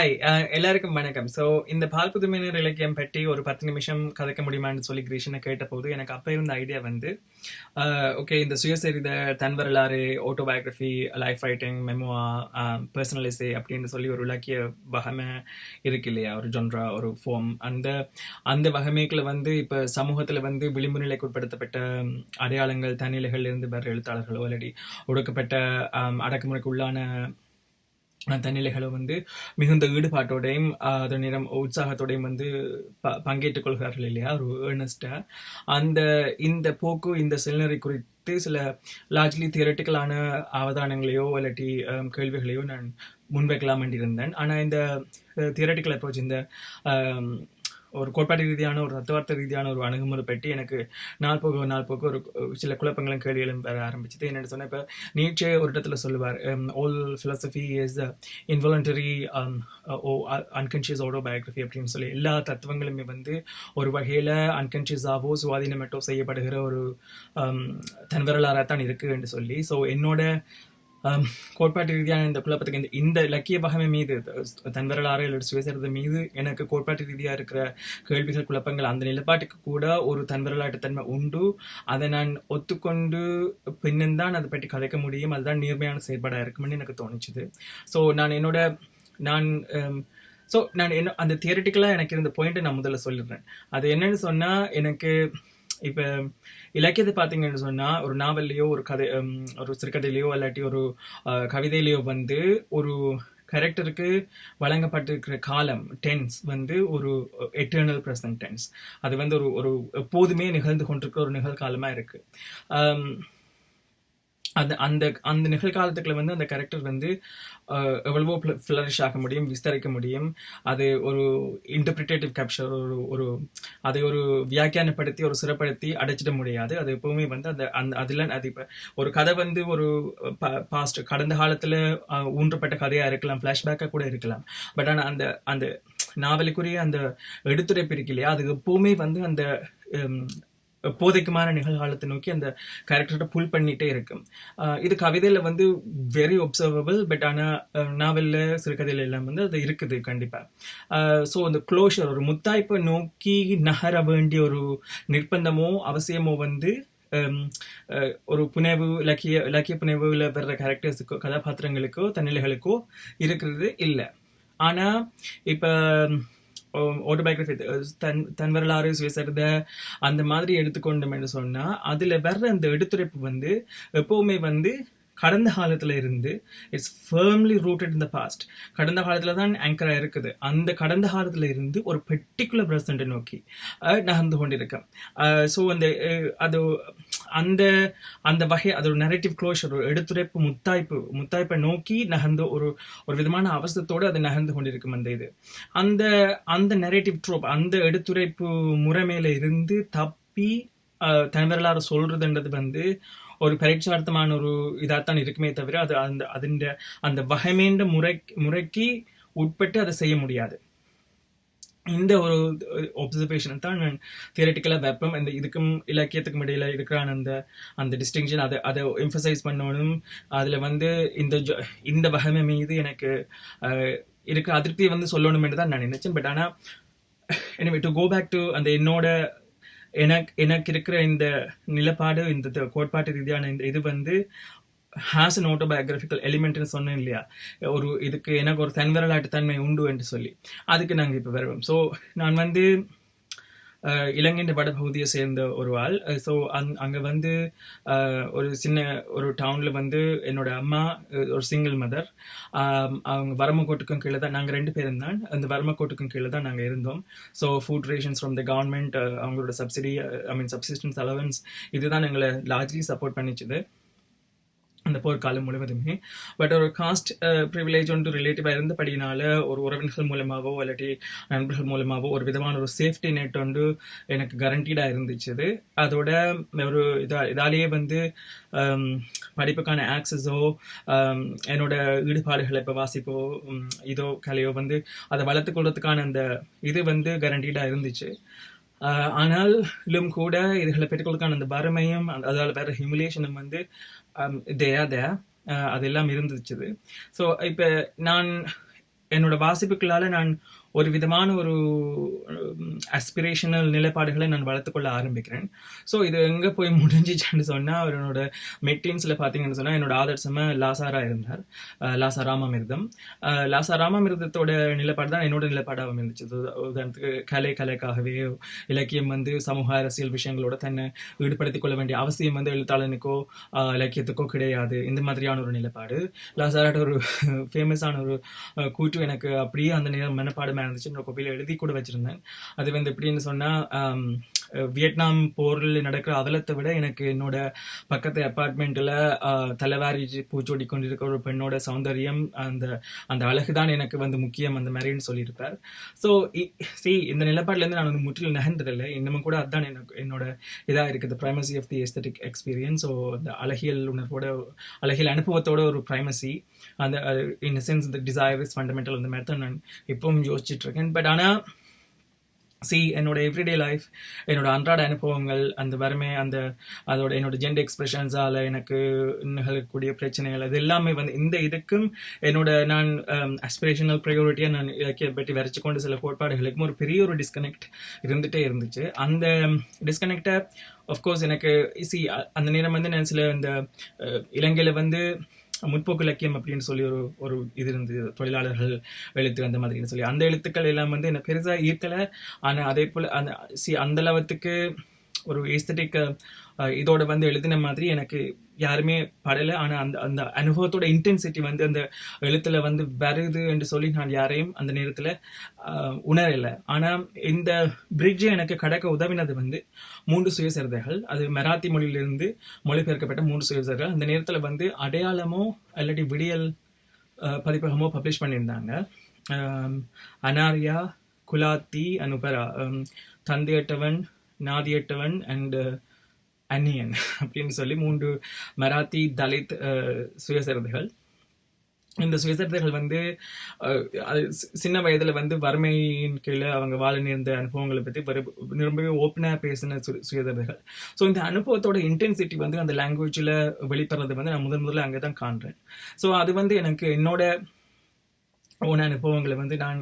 Hi uh, எல்லாருக்கும் வணக்கம். So இந்த பால் புதுமையினர் இலக்கியம் பற்றி ஒரு பத்து நிமிஷம் கதைக்க முடியுமான்னு சொல்லி கிரீஷனை கேட்டபோது எனக்கு அப்போ இருந்த ஐடியா வந்து uh, ஓகே இந்த சுயசரித தன் வரலாறு ஆட்டோபயோகிராஃபி லைஃப் ரைட்டிங் மெமோவா பர்சனல் அப்படின்னு சொல்லி ஒரு இலக்கிய வகமை இருக்கு இல்லையா? ஒரு ஜொன்ரா ஒரு ஃபோம் அந்த அந்த வகமைக்குள்ள வந்து இப்போ சமூகத்தில் வந்து விளிம்பு நிலைக்கு உட்படுத்தப்பட்ட um, அடையாளங்கள் தன்னிலைகள் இருந்து வர எழுத்தாளர்களோ இல்லாட்டி ஒடுக்கப்பட்ட um, அடக்குமுறைக்கு உள்ளான தன்னிலைகளும் வந்து மிகுந்த ஈடுபாட்டோடையும் அஹ் அதன் நிறம் உற்சாகத்தோடையும் வந்து ப பங்கேற்றுக் கொள்கிறார்கள் இல்லையா? ஒரு ஏர்னஸ்டா அந்த இந்த போக்கு இந்த செல்நெறி குறித்து சில லார்ஜ்லி தியரட்டிக்கலான அவதானங்களையோ இல்லாட்டி கேள்விகளையோ நான் முன்வைக்கலாம் இருந்தேன் ஆனால் இந்த தியரட்டிக்கல் அப்ரோச் இந்த ஒரு கோட்பாட்டு ரீதியான ஒரு தத்துவார்த்த ரீதியான ஒரு அணுகுமுறை பற்றி எனக்கு நாள் போக நாள் போக ஒரு சில குழப்பங்களும் கேள்விகளும் பெற ஆரம்பிச்சது. என்னென்னு சொன்னால் இப்போ நீச்சே ஒரு இடத்துல சொல்லுவார் all philosophy is involuntary or unconscious autobiography அப்படின்னு சொல்லி எல்லா தத்துவங்களுமே வந்து ஒரு வகையில் அன்கன்ஷியஸாவோ சுவாதீனமேட்டோ செய்யப்படுகிற ஒரு um, தன்வரலாராக தன் வரலாறாக தான் இருக்குது என்று சொல்லி. ஸோ என்னோட Um, கோட்பாட்டு ரீதியான இந்த குழப்பத்துக்கு இந்த இந்த இலக்கிய வகமை மீது தன் வரலாறு அல்லது சுயசரிதை மீது எனக்கு கோட்பாட்டு ரீதியாக இருக்கிற கேள்விகள் குழப்பங்கள் அந்த நிலப்பாட்டுக்கு கூட ஒரு தன் வரலாற்று தன்மை உண்டு. அதை நான் ஒத்துக்கொண்டு பின்னந்தான் அதை பற்றி கதைக்க முடியும். அதுதான் நேர்மையான செயல்பாடாக இருக்கும்னு எனக்கு தோணுச்சுது. ஸோ நான் என்னோட நான் um, ஸோ நான் என்ன அந்த தியரட்டிக்கலாக எனக்கு இருந்த பாயிண்ட்டை நான் முதல்ல சொல்லிடுறேன். அது என்னன்னு சொன்னால் எனக்கு இப்போ இலக்கியத்தை பார்த்தீங்கன்னு சொன்னால் ஒரு நாவல்லையோ ஒரு கதை ஒரு சிறுகதையிலையோ இல்லாட்டி ஒரு கவிதையிலையோ வந்து ஒரு கேரக்டருக்கு வழங்கப்பட்டிருக்கிற காலம் டென்ஸ் வந்து ஒரு எட்டர்னல் ப்ரெசன்ட் டென்ஸ் அது வந்து ஒரு ஒரு எப்போதுமே நிகழ்ந்து கொண்டிருக்கிற ஒரு நிகழ்காலமாக இருக்குது அந்த அந்த அந்த நிகழ்காலத்துக்குள்ள வந்து அந்த கேரக்டர் வந்து எவ்வளவோ ஃபிளரிஷ் ஆக முடியும் விஸ்தரிக்க முடியும். அது ஒரு இன்டர்பிரிட்டேட்டிவ் கேப்சர் ஒரு ஒரு அதை ஒரு வியாக்கியானப்படுத்தி ஒரு சிறப்படுத்தி அடைச்சிட முடியாது. அது எப்பவுமே வந்து அந்த அந்த அதில் அது இப்போ ஒரு கதை வந்து ஒரு பாஸ்ட் கடந்த காலத்தில் ஊன்றப்பட்ட கதையாக இருக்கலாம் ஃப்ளாஷ்பேக்காக கூட இருக்கலாம். பட் ஆனால் அந்த அந்த நாவலுக்குரிய அந்த எடுத்துரைப்பு இருக்கு இல்லையா? அது எப்பவுமே வந்து அந்த போதைக்குமான நிகழ்காலத்தை நோக்கி அந்த கேரக்டர்கிட்ட புல் பண்ணிட்டே இருக்கும் இது கவிதையில் வந்து வெரி ஒப்சர்வபிள் பட் ஆனால் நாவலில் சிறுகதையில் எல்லாம் வந்து அது இருக்குது கண்டிப்பாக ஸோ அந்த க்ளோஷர் ஒரு முத்தாய்ப்பை நோக்கி நகர வேண்டிய ஒரு நிர்பந்தமோ அவசியமோ வந்து ஒரு புனைவு இலக்கிய இலக்கிய புனைவுல வர்ற கேரக்டர்ஸுக்கோ கதாபாத்திரங்களுக்கோ தன்னிலைகளுக்கோ இருக்கிறது இல்லை. ஆனால் இப்போ ஆட்டோபயோகிராஃபி தன் தன் வரலாறு சுயசரிதை அந்த மாதிரி எடுத்துக்கொண்டோம் என்று சொன்னால் அதில் வர்ற அந்த எடுத்துரைப்பு வந்து எப்போவுமே வந்து கடந்த காலத்தில் இருந்து it's firmly rooted in the past கடந்த காலத்தில் தான் ஆங்கராக இருக்குது. அந்த கடந்த காலத்தில் இருந்து ஒரு பெர்டிகுலர் பிரசண்ட்டை நோக்கி நகர்ந்து கொண்டிருக்கேன். ஸோ அந்த அது அந்த அந்த வகை அது ஒரு நெரேட்டிவ் க்ளோஷர் ஒரு எடுத்துரைப்பு முத்தாய்ப்பு முத்தாய்ப்பை நோக்கி நகர்ந்து ஒரு ஒரு விதமான அவசரத்தோடு அது நகர்ந்து கொண்டிருக்கும் அந்த இது. அந்த அந்த நெரேட்டிவ் ட்ரோப் அந்த எடுத்துரைப்பு முறை மேல இருந்து தப்பி தனிவரலாறு சொல்றதுன்றது வந்து ஒரு பரீட்சார்த்தமான ஒரு இதாகத்தான் இருக்குமே தவிர அது அந்த அதிண்ட அந்த வகைமேண்ட முறை முறைக்கு உட்பட்டு அதை செய்ய முடியாது. இந்த ஒரு ஒப்சர்வேஷன் தான் நான் தியரட்டிக்கலாக வைப்பேன். இந்த இதுக்கும் இலக்கியத்துக்கும் இடையில இருக்கிறான அந்த அந்த டிஸ்டிங்ஷன் அதை அதை எம்ஃபசைஸ் பண்ணணும். அதில் வந்து இந்த இந்த வகைமை மீது எனக்கு இருக்க. அதிருப்தியை வந்து சொல்லணும்னு தான் நான் நினைச்சேன். பட் ஆனால் எனவே டு கோ பேக் டு அந்த என்னோட எனக்கு எனக்கு இருக்கிற இந்த நிலப்பாடு இந்த த- கோட்பாட்டு ரீதியான இந்த இது வந்து ஹாஸ் அன் ஆட்டோபயோகிராஃபிக்கல் எலிமெண்ட்னு சொன்னேன் இல்லையா? ஒரு இதுக்கு எனக்கு ஒரு தன் தன்மை உண்டு என்று சொல்லி. அதுக்கு நாங்கள் இப்போ வருவோம். ஸோ நான் வந்து அஹ், இலங்கையின் வடபகுதியை சேர்ந்த ஒரு ஆள். ஸோ அங் அங்கே வந்து ஒரு சின்ன ஒரு டவுனில் வந்து என்னோட அம்மா ஒரு சிங்கிள் மதர் அவங்க வரமக்கோட்டுக்கும் கீழே தான் நாங்கள் ரெண்டு பேரும் தான். அந்த வரமக்கோட்டுக்கும் கீழே தான் நாங்கள் இருந்தோம். So food rations from the government அவங்களோட subsidy I mean subsistence allowance இதுதான் எங்களை லார்ஜ்லி சப்போர்ட் பண்ணிச்சுது. அந்த போர்க்காலம் முழுவதுமே பட் ஒரு காஸ்ட் ப்ரிவிலேஜ் uh, ஒன்று ரிலேட்டிவாக இருந்தபடினால ஒரு உறவினர்கள் மூலமாகவோ இல்லாட்டி நண்பர்கள் மூலமாகவோ ஒரு விதமான ஒரு சேஃப்டி நெட் வந்து எனக்கு கரண்டீடாக இருந்துச்சு அது. அதோட ஒரு இதா இதாலேயே வந்து um, படிப்புக்கான ஆக்சஸோ um, என்னோட ஈடுபாடுகளை இப்போ வாசிப்போ இதோ கலையோ வந்து அதை வளர்த்துக்கொள்றதுக்கான அந்த இது வந்து கரண்டீடாக இருந்துச்சு ஆனாலும் கூட இதுகளை பெற்றுக்கொள்றதுக்கான அந்த வறுமையும் அதால் வேறு வேற ஹியூமிலேஷனும் வந்து Um, தேயா தே uh, அதெல்லாம் இருந்துச்சுது. ஸோ இப்போ நான் என்னோட வாசிப்புகளால நான் ஒரு விதமான ஒரு அஸ்பிரேஷனல் நிலைப்பாடுகளை நான் வளர்த்துக்கொள்ள ஆரம்பிக்கிறேன். ஸோ இது எங்கே போய் முடிஞ்சிச்சான்னு சொன்னால் அவரோட மெட்டீன்ஸில் பார்த்தீங்கன்னு சொன்னால் என்னோட ஆதர்சமாக லாசாரா இருந்தார். லாசா ராமமிர்தம் லாசா ராமமிர்தத்தோட நிலைப்பாடு தான் என்னோட நிலைப்பாடாக இருந்துச்சு. உதாரணத்துக்கு கலை கலைக்காகவே இலக்கியம் வந்து சமூக அரசியல் விஷயங்களோட தன்னை ஈடுபடுத்திக் கொள்ள வேண்டிய அவசியம் வந்து எழுத்தாளனுக்கோ இலக்கியத்துக்கோ கிடையாது. இந்த மாதிரியான ஒரு நிலைப்பாடு. லாசாராட்ட ஒரு ஃபேமஸான ஒரு கூற்று எனக்கு அப்படியே அந்த நேரம் மனப்பாடமாக இருந்துச்சு என்னோட கோப்பையில் எழுதி கூட வச்சுருந்தேன். அது வந்து எப்படின்னு சொன்னால் வியட்நாம் போரில் நடக்கிற அதலத்தை விட எனக்கு என்னோட பக்கத்து அப்பார்ட்மெண்ட்டில் தலைவாரி பூச்சோடி கொண்டிருக்கிற ஒரு பெண்ணோட சௌந்தரியம் அந்த அந்த அழகு தான் எனக்கு வந்து முக்கியம் அந்த மாதிரின்னு சொல்லியிருப்பார். ஸோ சி இந்த நிலப்பாட்டிலேருந்து நான் வந்து முற்றிலும் நகர்ந்ததில்லை. இன்னமும் கூட அதுதான் எனக்கு என்னோட இதாக இருக்குது primacy of the aesthetic experience so அந்த அழகியல் உணர்வோட அழகியல் அனுபவத்தோட ஒரு ப்ரைமசி அந்த இன் சென்ஸ் இந்த டிசைர் இஸ் ஃபண்டமெண்டல் அந்த மாதிரி தான் நான் இப்பவும் யோசிச்சுட்ருக்கேன் பட் ஆனால் சி என்னோட எவ்ரிடே லைஃப் என்னோட அன்றாட அனுபவங்கள் அந்த வறுமை அந்த அதோட என்னோட ஜெண்டர் எக்ஸ்பிரஷன்ஸால் எனக்கு நிகழக்கூடிய பிரச்சனைகள் அது எல்லாமே வந்து இந்த இதுக்கும் என்னோட நான் um, அஸ்பிரேஷனல் ப்ரையாரிட்டியாக நான் இலக்கிய பற்றி வரைச்சு கொண்டு சில கோட்பாடுகளுக்கும் ஒரு பெரிய ஒரு டிஸ்கனெக்ட் இருந்துகிட்டே இருந்துச்சு. அந்த um, டிஸ்கனெக்டை கோர்ஸ் எனக்கு சி அந்த நேரம் வந்து நான் சில இந்த uh, இலங்கையில் வந்து முற்போக்கு இலக்கியம் அப்படின்னு சொல்லி ஒரு ஒரு இது இருந்தது. தொழிலாளர்கள் எழுத்து அந்த மாதிரின்னு சொல்லி. அந்த எழுத்துக்கள் எல்லாம் வந்து என்ன பெருசாக ஈர்க்கலை. ஆனால் அதே போல் அந்த சி அந்த அளவுக்கு ஒரு ஏஸ்தட்டிக் இதோட வந்து எழுதின மாதிரி எனக்கு யாருமே படலை. ஆனால் அந்த அந்த அனுபவத்தோட இன்டென்சிட்டி வந்து அந்த எழுத்துல வந்து வருது என்று சொல்லி நான் யாரையும் அந்த நேரத்தில் உணரலை. ஆனால் இந்த பிரிட்ஜை எனக்கு கடக்க உதவினது வந்து மூன்று சுயசரிதைகள். அது மராத்தி மொழியிலிருந்து மொழிபெயர்க்கப்பட்ட மூன்று சுயசரிதைகள். அந்த நேரத்தில் வந்து அடையாளமோ இல்லாட்டி விடியல் பதிப்பகமோ பப்ளிஷ் பண்ணியிருந்தாங்க. அனாரியா குலாத்தி அனுபரா தந்தையட்டவன் நாதியட்டவன் அண்ட் uh, அன்னியன் அப்படின்னு சொல்லி மூன்று மராத்தி தலித் uh, சுயசரிதைகள். இந்த சுயசரிதைகள் வந்து uh, அது சி- சின்ன வயதில் வந்து வறுமையின் கீழே அவங்க வாழ நேர்ந்த அனுபவங்களை பற்றி ரொம்பவே ஓப்பனாக பேசின சு- சுயசரிதைகள். ஸோ இந்த அனுபவத்தோட இன்டென்சிட்டி வந்து அந்த லாங்குவேஜில் வெளிப்படுறது வந்து நான் முதன் முதல்ல அங்கே தான் காண்றேன். ஸோ அது வந்து எனக்கு என்னோட ஓன அனுபவங்களை வந்து நான்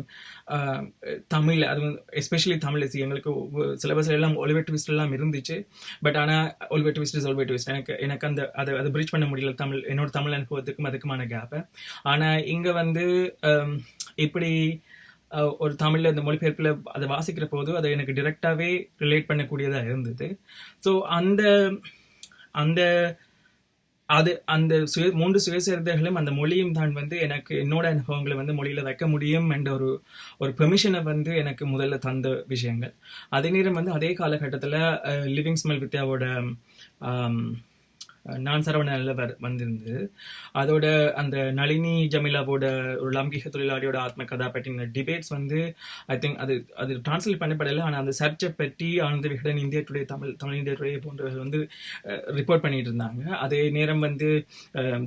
தமிழ் அது வந்து எஸ்பெஷலி தமிழ் எங்களுக்கு சிலபஸ் எல்லாம் ஒலிவே ட்விஸ்ட் எல்லாம் இருந்துச்சு. பட் ஆனால் Oliver Twist is Oliver Twist எனக்கு எனக்கு அந்த அதை அதை பிரிட்ஜ் பண்ண முடியல தமிழ் என்னோட தமிழ் அனுபவத்துக்கும் அதுக்குமான கேப்பை ஆனால் இங்கே வந்து இப்படி ஒரு தமிழில் இந்த மொழிபெயர்ப்பில் அதை வாசிக்கிற போது அதை எனக்கு டிரெக்டாகவே ரிலேட் பண்ணக்கூடியதாக இருந்தது. ஸோ அந்த அந்த அது அந்த சுய மூன்று சுயசரிதைகளும் அந்த மொழியும் தான் வந்து எனக்கு என்னோட அனுபவங்களை வந்து மொழியில வைக்க முடியும் என்ற ஒரு ஒரு பெர்மிஷனை வந்து எனக்கு முதல்ல தந்த விஷயங்கள். அதே நேரம் வந்து அதே காலகட்டத்தில் லிவிங் ஸ்மெல் வித்யாவோட நான் சரவண நல்லவர் வந்திருந்து அதோட அந்த நளினி ஜமீலாவோட ஒரு லம்பிக தொழிலாளியோட ஆத்ம கதா பற்றின டிபேட்ஸ் வந்து ஐ திங்க் அது அது டிரான்ஸ்லேட் பண்ணப்படலை. ஆனால் அந்த சர்ச்சை பற்றி ஆனந்த விகடன் இந்திய டுடே தமிழ் தமிழ் இந்திய டுடே போன்றவர்கள் வந்து ரிப்போர்ட் பண்ணிட்டு இருந்தாங்க. அதே நேரம் வந்து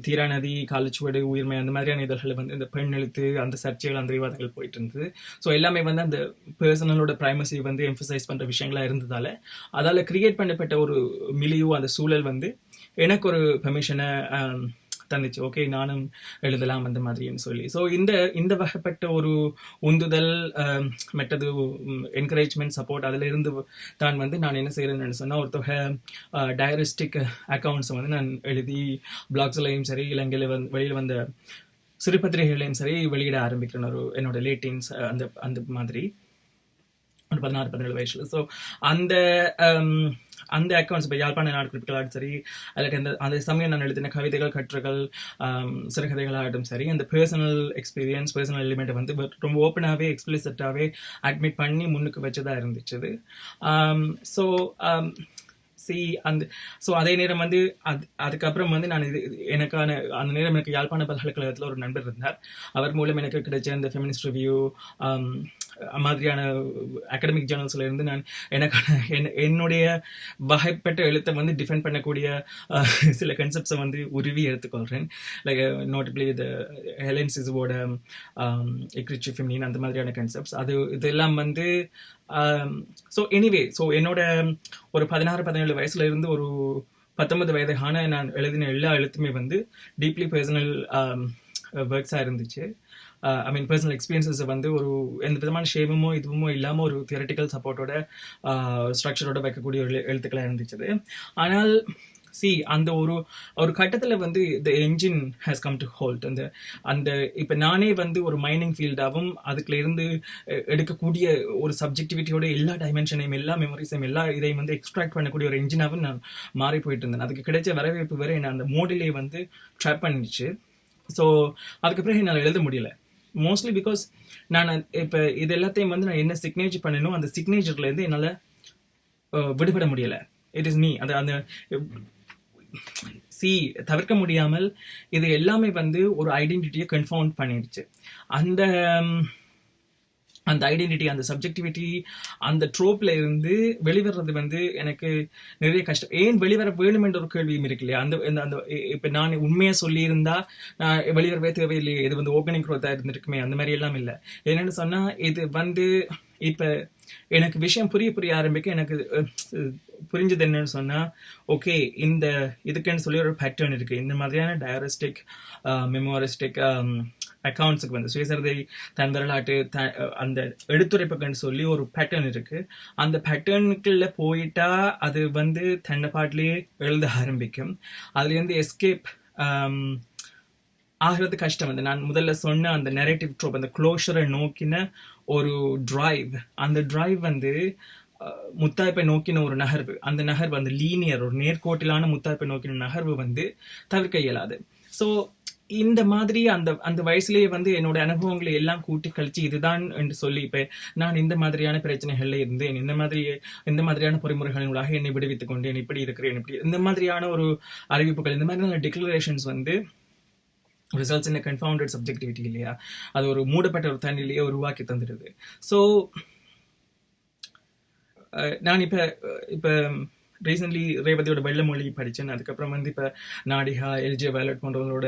தீரா நதி காலச்சுவடு உயிர்மை அந்த மாதிரியான இதழ்கள் வந்து இந்த பெண் எழுத்து அந்த சர்ச்சைகள் அந்த விவாதங்கள் போயிட்டு இருந்தது. ஸோ எல்லாமே வந்து அந்த பர்சனலோட ப்ரைமசி வந்து எம்ஃபசைஸ் பண்ணுற விஷயங்களாக இருந்ததால் அதால் கிரியேட் பண்ணப்பட்ட ஒரு மிலியோ அந்த சூழல் வந்து எனக்கு ஒரு பெர்மிஷனை தந்துச்சு. ஓகே நானும் எழுதலாம் அந்த மாதிரின்னு சொல்லி. ஸோ இந்த இந்த வகைப்பட்ட ஒரு உந்துதல் மெட்டது மற்றது என்கரேஜ்மெண்ட் சப்போர்ட் அதில் இருந்து தான் வந்து நான் என்ன செய்கிறேன்னு சொன்னால் ஒரு தொகை டயரிஸ்டிக் அக்கௌண்ட்ஸை வந்து நான் எழுதி பிளாக்ஸ்லையும் சரி இலங்கையில் வந்து வெளியில் வந்த சிறுபத்திரிகைகளையும் சரி வெளியிட ஆரம்பிக்கிறேன். ஒரு என்னோட லேட்டின்ஸ் அந்த அந்த மாதிரி. ஒரு பதினாறு பதினேழு வயசுல. ஸோ அந்த um, அந்த அக்கௌண்ட்ஸ் இப்போ யாழ்ப்பாண நாடு சரி அல்லது அந்த அந்த சமயம் நான் எழுதின கவிதைகள் கட்டுரைகள் um, சிறுகதைகளாகட்டும் சரி அந்த பர்சனல் எக்ஸ்பீரியன்ஸ் பர்சனல் எலிமெண்ட்டை வந்து ரொம்ப ஓப்பனாகவே எக்ஸ்பிளிசிட்டாகவே அட்மிட் பண்ணி முன்னுக்கு வச்சதாக இருந்துச்சு ஸோ um, சி அந்த ஸோ அதே நேரம் வந்து அது அதுக்கப்புறம் வந்து நான் இது எனக்கான அந்த நேரம் எனக்கு யாழ்ப்பாண பல்கலைக்கழகத்தில் ஒரு நண்பர் இருந்தார். அவர் மூலம் எனக்கு கிடைச்ச இந்த ஃபெமினிஸ்ட் ரிவ்யூ மாதிரியான அகடமிக் ஜேர்னல்ஸ்ல இருந்து நான் எனக்கான என்- என்னுடைய வகைப்பட்ட எழுத்தை வந்து டிஃபெண்ட் பண்ணக்கூடிய சில கன்செப்ட்ஸை வந்து உருவி எடுத்துக்கொள்கிறேன் லைக் நோட்டபிளி இது ஹெலன்ஸ் இஸ்வோட எக்ரிச்சி ஃபெமினின் அந்த மாதிரியான கன்செப்ட்ஸ் அது இதெல்லாம் வந்து ஸோ எனிவே ஸோ என்னோட ஒரு பதினாறு பதினேழு வயசுல இருந்து ஒரு பத்தொன்பது வயதான நான் எழுதின எல்லா எழுத்துமே வந்து டீப்லி பர்சனல் ஒர்க்ஸாக இருந்துச்சு. ஐ மீன் பர்சனல் எக்ஸ்பீரியன்ஸஸை வந்து ஒரு எந்த விதமான ஷேமுமோ இதுவுமோ இல்லாமல் ஒரு தியரட்டிக்கல் சப்போர்ட்டோட ஸ்ட்ரக்சரோட வைக்கக்கூடிய ஒரு எழுத்துக்களாக இருந்துச்சு. ஆனால் சி அந்த ஒரு ஒரு கட்டத்தில் வந்து the engine has come to halt அந்த அந்த இப்போ நானே வந்து ஒரு மைனிங் ஃபீல்டாகவும் அதுக்குல இருந்து எடுக்கக்கூடிய ஒரு சப்ஜெக்டிவிட்டியோட எல்லா டைமென்ஷனையும் எல்லா மெமரிஸையும் எல்லா இதையும் வந்து எக்ஸ்ட்ராக்ட் பண்ணக்கூடிய ஒரு என்ஜினாகவும் நான் மாறி போயிட்டு இருந்தேன். அதுக்கு கிடைச்ச வரவேற்பு வேற என்னை அந்த மோடிலே வந்து ட்ராப் பண்ணிச்சு. ஸோ அதுக்கப்புறம் என்னால் எழுத முடியல. மோஸ்ட்லி பிகாஸ் நான் இப்போ இது எல்லாத்தையும் வந்து நான் என்ன சிக்னேச்சர் பண்ணணும் அந்த சிக்னேச்சர்லேருந்து என்னால் விடுபட முடியலை. இட் இஸ் மீ அந்த அந்த சி தவிர்க்க முடியாமல் இது எல்லாமே வந்து ஒரு ஐடென்டிட்டியை கன்ஃபவுண்ட் பண்ணிடுச்சு. அந்த அந்த ஐடென்டிட்டி அந்த சப்ஜெக்டிவிட்டி அந்த ட்ரோப்பில் இருந்து வெளிவர்றது வந்து எனக்கு நிறைய கஷ்டம். ஏன் வெளிவர வேணும் என்ற ஒரு கேள்வியும் இருக்கு இல்லையா? அந்த இந்த- அந்த இப்போ நான் உண்மையாக சொல்லியிருந்தா நான் வெளிவரவே தேவையில்லையே இது வந்து ஓப்பனிங் க்ரோத்தாக இருந்திருக்குமே அந்த மாதிரி எல்லாம் இல்லை. என்னென்னு சொன்னால் இது வந்து இப்போ எனக்கு விஷயம் புரிய புரிய ஆரம்பிக்க எனக்கு புரிஞ்சது என்னன்னு சொன்னால் ஓகே இந்த இதுக்குன்னு சொல்லி ஒரு பேட்டர்ன் இருக்குது இந்த மாதிரியான டயரிஸ்டிக் மெமோரிஸ்டிக் அக்கவுண்ட்ஸுக்கு வந்து சுயசரிதை தன் வரலாற்று த- அந்த எடுத்துரைப்புக்குன்னு சொல்லி ஒரு பேட்டர்ன் இருக்கு. அந்த பேட்டர்னுக்குள்ள போயிட்டா அது வந்து தன்னை பாட்டிலேயே எழுத ஆரம்பிக்கும். அதுலேருந்து எஸ்கேப் um, ஆகிறது கஷ்டம். வந்து நான் முதல்ல சொன்ன அந்த நெரேட்டிவ் ட்ரோப் அந்த க்ளோஷரை நோக்கின ஒரு டிரைவ் அந்த டிரைவ் வந்து முத்தாய்ப்பை நோக்கின ஒரு நகர்வு. அந்த நகர்வு அந்த லீனியர் ஒரு நேர்கோட்டிலான முத்தாய்ப்பை நோக்கின நகர்வு வந்து தவிர்க்க இயலாது. ஸோ இந்த மாதிரி அந்த அந்த வயசுலயே வந்து என்னோட அனுபவங்களை எல்லாம் கூட்டி கழிச்சு இதுதான் என்று சொல்லி இப்ப நான் இந்த மாதிரியான பிரச்சனைகள்ல இருந்தேன். இந்த மாதிரி இந்த மாதிரியான பொறிமுறைகளுக்காக என்னை விடுவித்துக் கொண்டேன். இப்படி இருக்கிறேன். இப்படி இந்த மாதிரியான ஒரு அறிவிப்புகள் இந்த மாதிரியான டிக்ளரேஷன்ஸ் வந்து ரிசல்ட்ஸ் இன் கன்ஃபவுண்டட் சப்ஜெக்டிவிட்டி இல்லையா? அது ஒரு மூடப்பட்ட ஒரு தண்ணிலேயே உருவாக்கி தந்துடுது. ஸோ நான் இப்போ இப்போ ரீசெண்ட்லி ரேவதியோட வெள்ளமொழி படித்தேன் அதுக்கப்புறம் வந்து இப்போ நாடிகா எல்ஜே வேலட் போன்றவங்களோட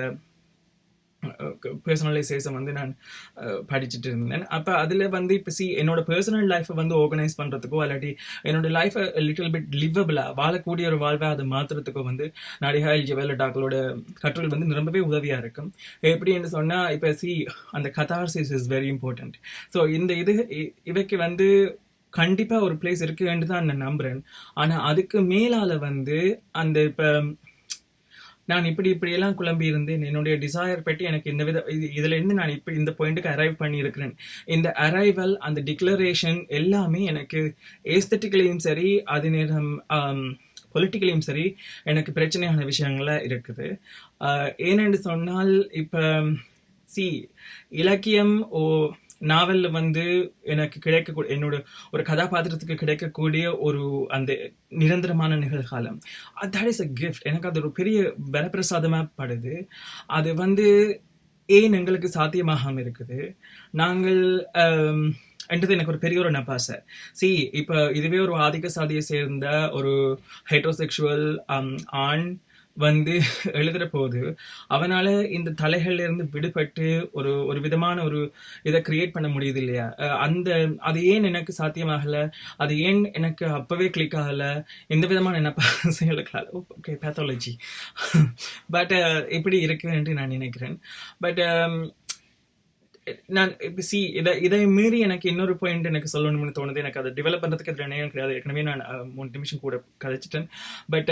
பர்சனலைசேஷன் வந்து நான் படிச்சுட்டு இருந்தேன். அப்போ அதில் வந்து இப்போ சி என்னோட பர்சனல் லைஃப்பை வந்து ஆர்கனைஸ் பண்ணுறதுக்கோ இல்லாட்டி என்னோட லைஃப்பை லிட்டில் பிட் லிவபிளாக வாழக்கூடிய ஒரு வாழ்வை அதை மாற்றுறதுக்கோ வந்து நடிகா ஜுவல் டாக்களோட கற்றல் வந்து ரொம்பவே உதவியாக இருக்கும். எப்படி என்று சொன்னால் இப்போ சி அந்த catharsis is very important so இந்த இது இ- இவைக்கு வந்து கண்டிப்பாக ஒரு பிளேஸ் இருக்குன்னு தான் நான் நம்புகிறேன் ஆனால் அதுக்கு மேலால் வந்து அந்த இப்போ நான் இப்படி இப்படியெல்லாம் குழம்பி இருந்தேன். என்னுடைய டிசையர் பற்றி எனக்கு இந்த வித இது- இதுலேருந்து நான் இப்ப இந்த பாயிண்ட்டுக்கு அரைவ் பண்ணியிருக்கிறேன். இந்த அரைவல் அந்த டிக்ளரேஷன் எல்லாமே எனக்கு ஏஸ்தட்டிக்கலையும் சரி அது நேரம் பொலிட்டிக்கலையும் சரி எனக்கு பிரச்சனையான விஷயங்களாக இருக்குது. ஏனென்று சொன்னால் இப்போ சி இலக்கியம் ஓ நாவல்ல வந்து எனக்கு கிடைக்க என்னோட ஒரு கதாபாத்திரத்துக்கு கிடைக்கக்கூடிய ஒரு அந்த நிரந்தரமான நிகழ்காலம். தட் இஸ் அ கிஃப்ட் எனக்கு அது ஒரு பெரிய வரப்பிரசாதமாக படுது. அது வந்து ஏன் எங்களுக்கு சாத்தியமாகாமல் இருக்குது? நாங்கள் um, என்றது எனக்கு ஒரு பெரிய ஒரு நப்பாசை. சி இப்போ இதுவே ஒரு ஆதிக்க சாதியை சேர்ந்த ஒரு ஹைட்ரோசெக்ஷுவல் um, ஆண் வந்து எழுதுற போது அவனால இந்த தலைகள்ல இருந்து விடுபட்டு ஒரு ஒரு விதமான ஒரு இதை கிரியேட் பண்ண முடியுது இல்லையா அந்த அது ஏன் எனக்கு சாத்தியமாகல? அது ஏன் எனக்கு அப்பவே கிளிக் ஆகல? எந்த விதமான என்ன செயலுக்கல ஓகே பேத்தாலஜி பட் இப்படி இருக்குன்னு நான் நினைக்கிறேன். பட் நான் இப்போ சி இதை இதை மீறி எனக்கு இன்னொரு பாயிண்ட் எனக்கு சொல்லணும்னு தோணுது. எனக்கு அதை டெவலப் பண்ணுறதுக்கு இது நேரம் கிடையாது. ஏற்கனவே நான் மூணு நிமிஷம் கூட கதைச்சிட்டேன். பட்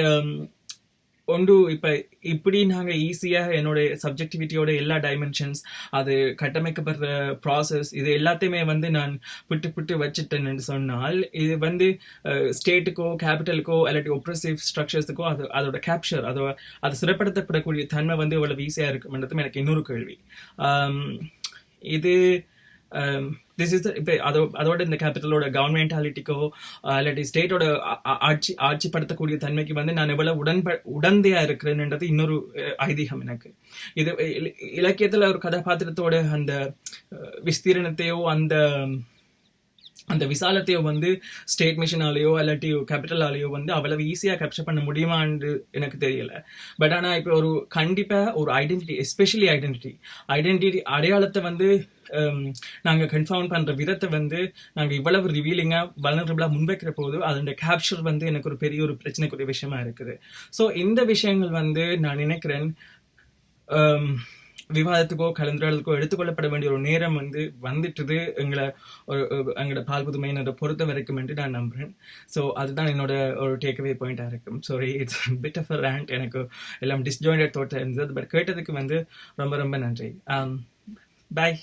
ஒன்று இப்போ இப்படி நாங்கள் ஈஸியாக என்னுடைய சப்ஜெக்டிவிட்டியோட எல்லா டைமென்ஷன்ஸ் அது கட்டமைக்கப்படுற ப்ராசஸ் இது எல்லாத்தையுமே வந்து நான் புட்டு பிட்டு வச்சுட்டேன்னு சொன்னால் இது வந்து ஸ்டேட்டுக்கோ கேபிட்டலுக்கோ இல்லாட்டி ஒப்ரசிவ் ஸ்ட்ரக்சர்ஸுக்கோ அது அதோட கேப்சர் அதோ அது சிறப்படுத்தப்படக்கூடிய தன்மை வந்து எவ்வளவு ஈஸியாக இருக்கும்ன்றதும் எனக்கு இன்னொரு கேள்வி. இது திஸ் இஸ் இப்போ அதோ அதோட இந்த கேபிட்டலோட கவர்மெண்டாலிட்டிக்கோ uh, இல்லாட்டி ஸ்டேட்டோட ஆட்சி ஆட்சிப்படுத்தக்கூடிய தன்மைக்கு வந்து நான் எவ்வளவு உடன்ப உடந்தையா இருக்கிறேன்ன்றது இன்னொரு ஐதீகம் எனக்கு. இது இல- இலக்கியத்துல ஒரு கதாபாத்திரத்தோட அந்த விஸ்தீரணத்தையோ அந்த அந்த விசாலத்தையோ வந்து ஸ்டேட் மிஷினாலேயோ இல்லாட்டி கேபிட்டலாலேயோ வந்து அவ்வளவு ஈஸியாக கேப்சர் பண்ண முடியுமான்னு எனக்கு தெரியல. பட் ஆனால் இப்போ ஒரு கண்டிப்பாக ஒரு ஐடென்டிட்டி எஸ்பெஷலி ஐடென்டிட்டி ஐடென்டிட்டி அடையாளத்தை வந்து நாங்கள் கன்ஃபார்ம் பண்ணுற விதத்தை வந்து நாங்கள் இவ்வளவு ரிவீலிங்காக வல்னரபிளாக முன்வைக்கிற போது அதோட கேப்சர் வந்து எனக்கு ஒரு பெரிய ஒரு பிரச்சனைக்குரிய விஷயமா இருக்குது. ஸோ இந்த விஷயங்கள் வந்து நான் நினைக்கிறேன் விவாதத்துக்கோ கலந்துரையாடலுக்கோ எடுத்துக்கொள்ளப்பட வேண்டிய ஒரு நேரம் வந்து வந்துட்டுது. எங்களை ஒரு எங்களோட பால் புதுமையினரை பொறுத்த வரைக்கும் என்று நான் நம்புகிறேன் ஸோ அதுதான் என்னோட ஒரு டேக்அவே பாயிண்டாக இருக்கும். Sorry it's bit of rant எனக்கு எல்லாம் டிஸ்ஜாயின்ட் தோட்டம் இருந்தது. பட் கேட்டதுக்கு வந்து ரொம்ப ரொம்ப நன்றி. Um, பாய்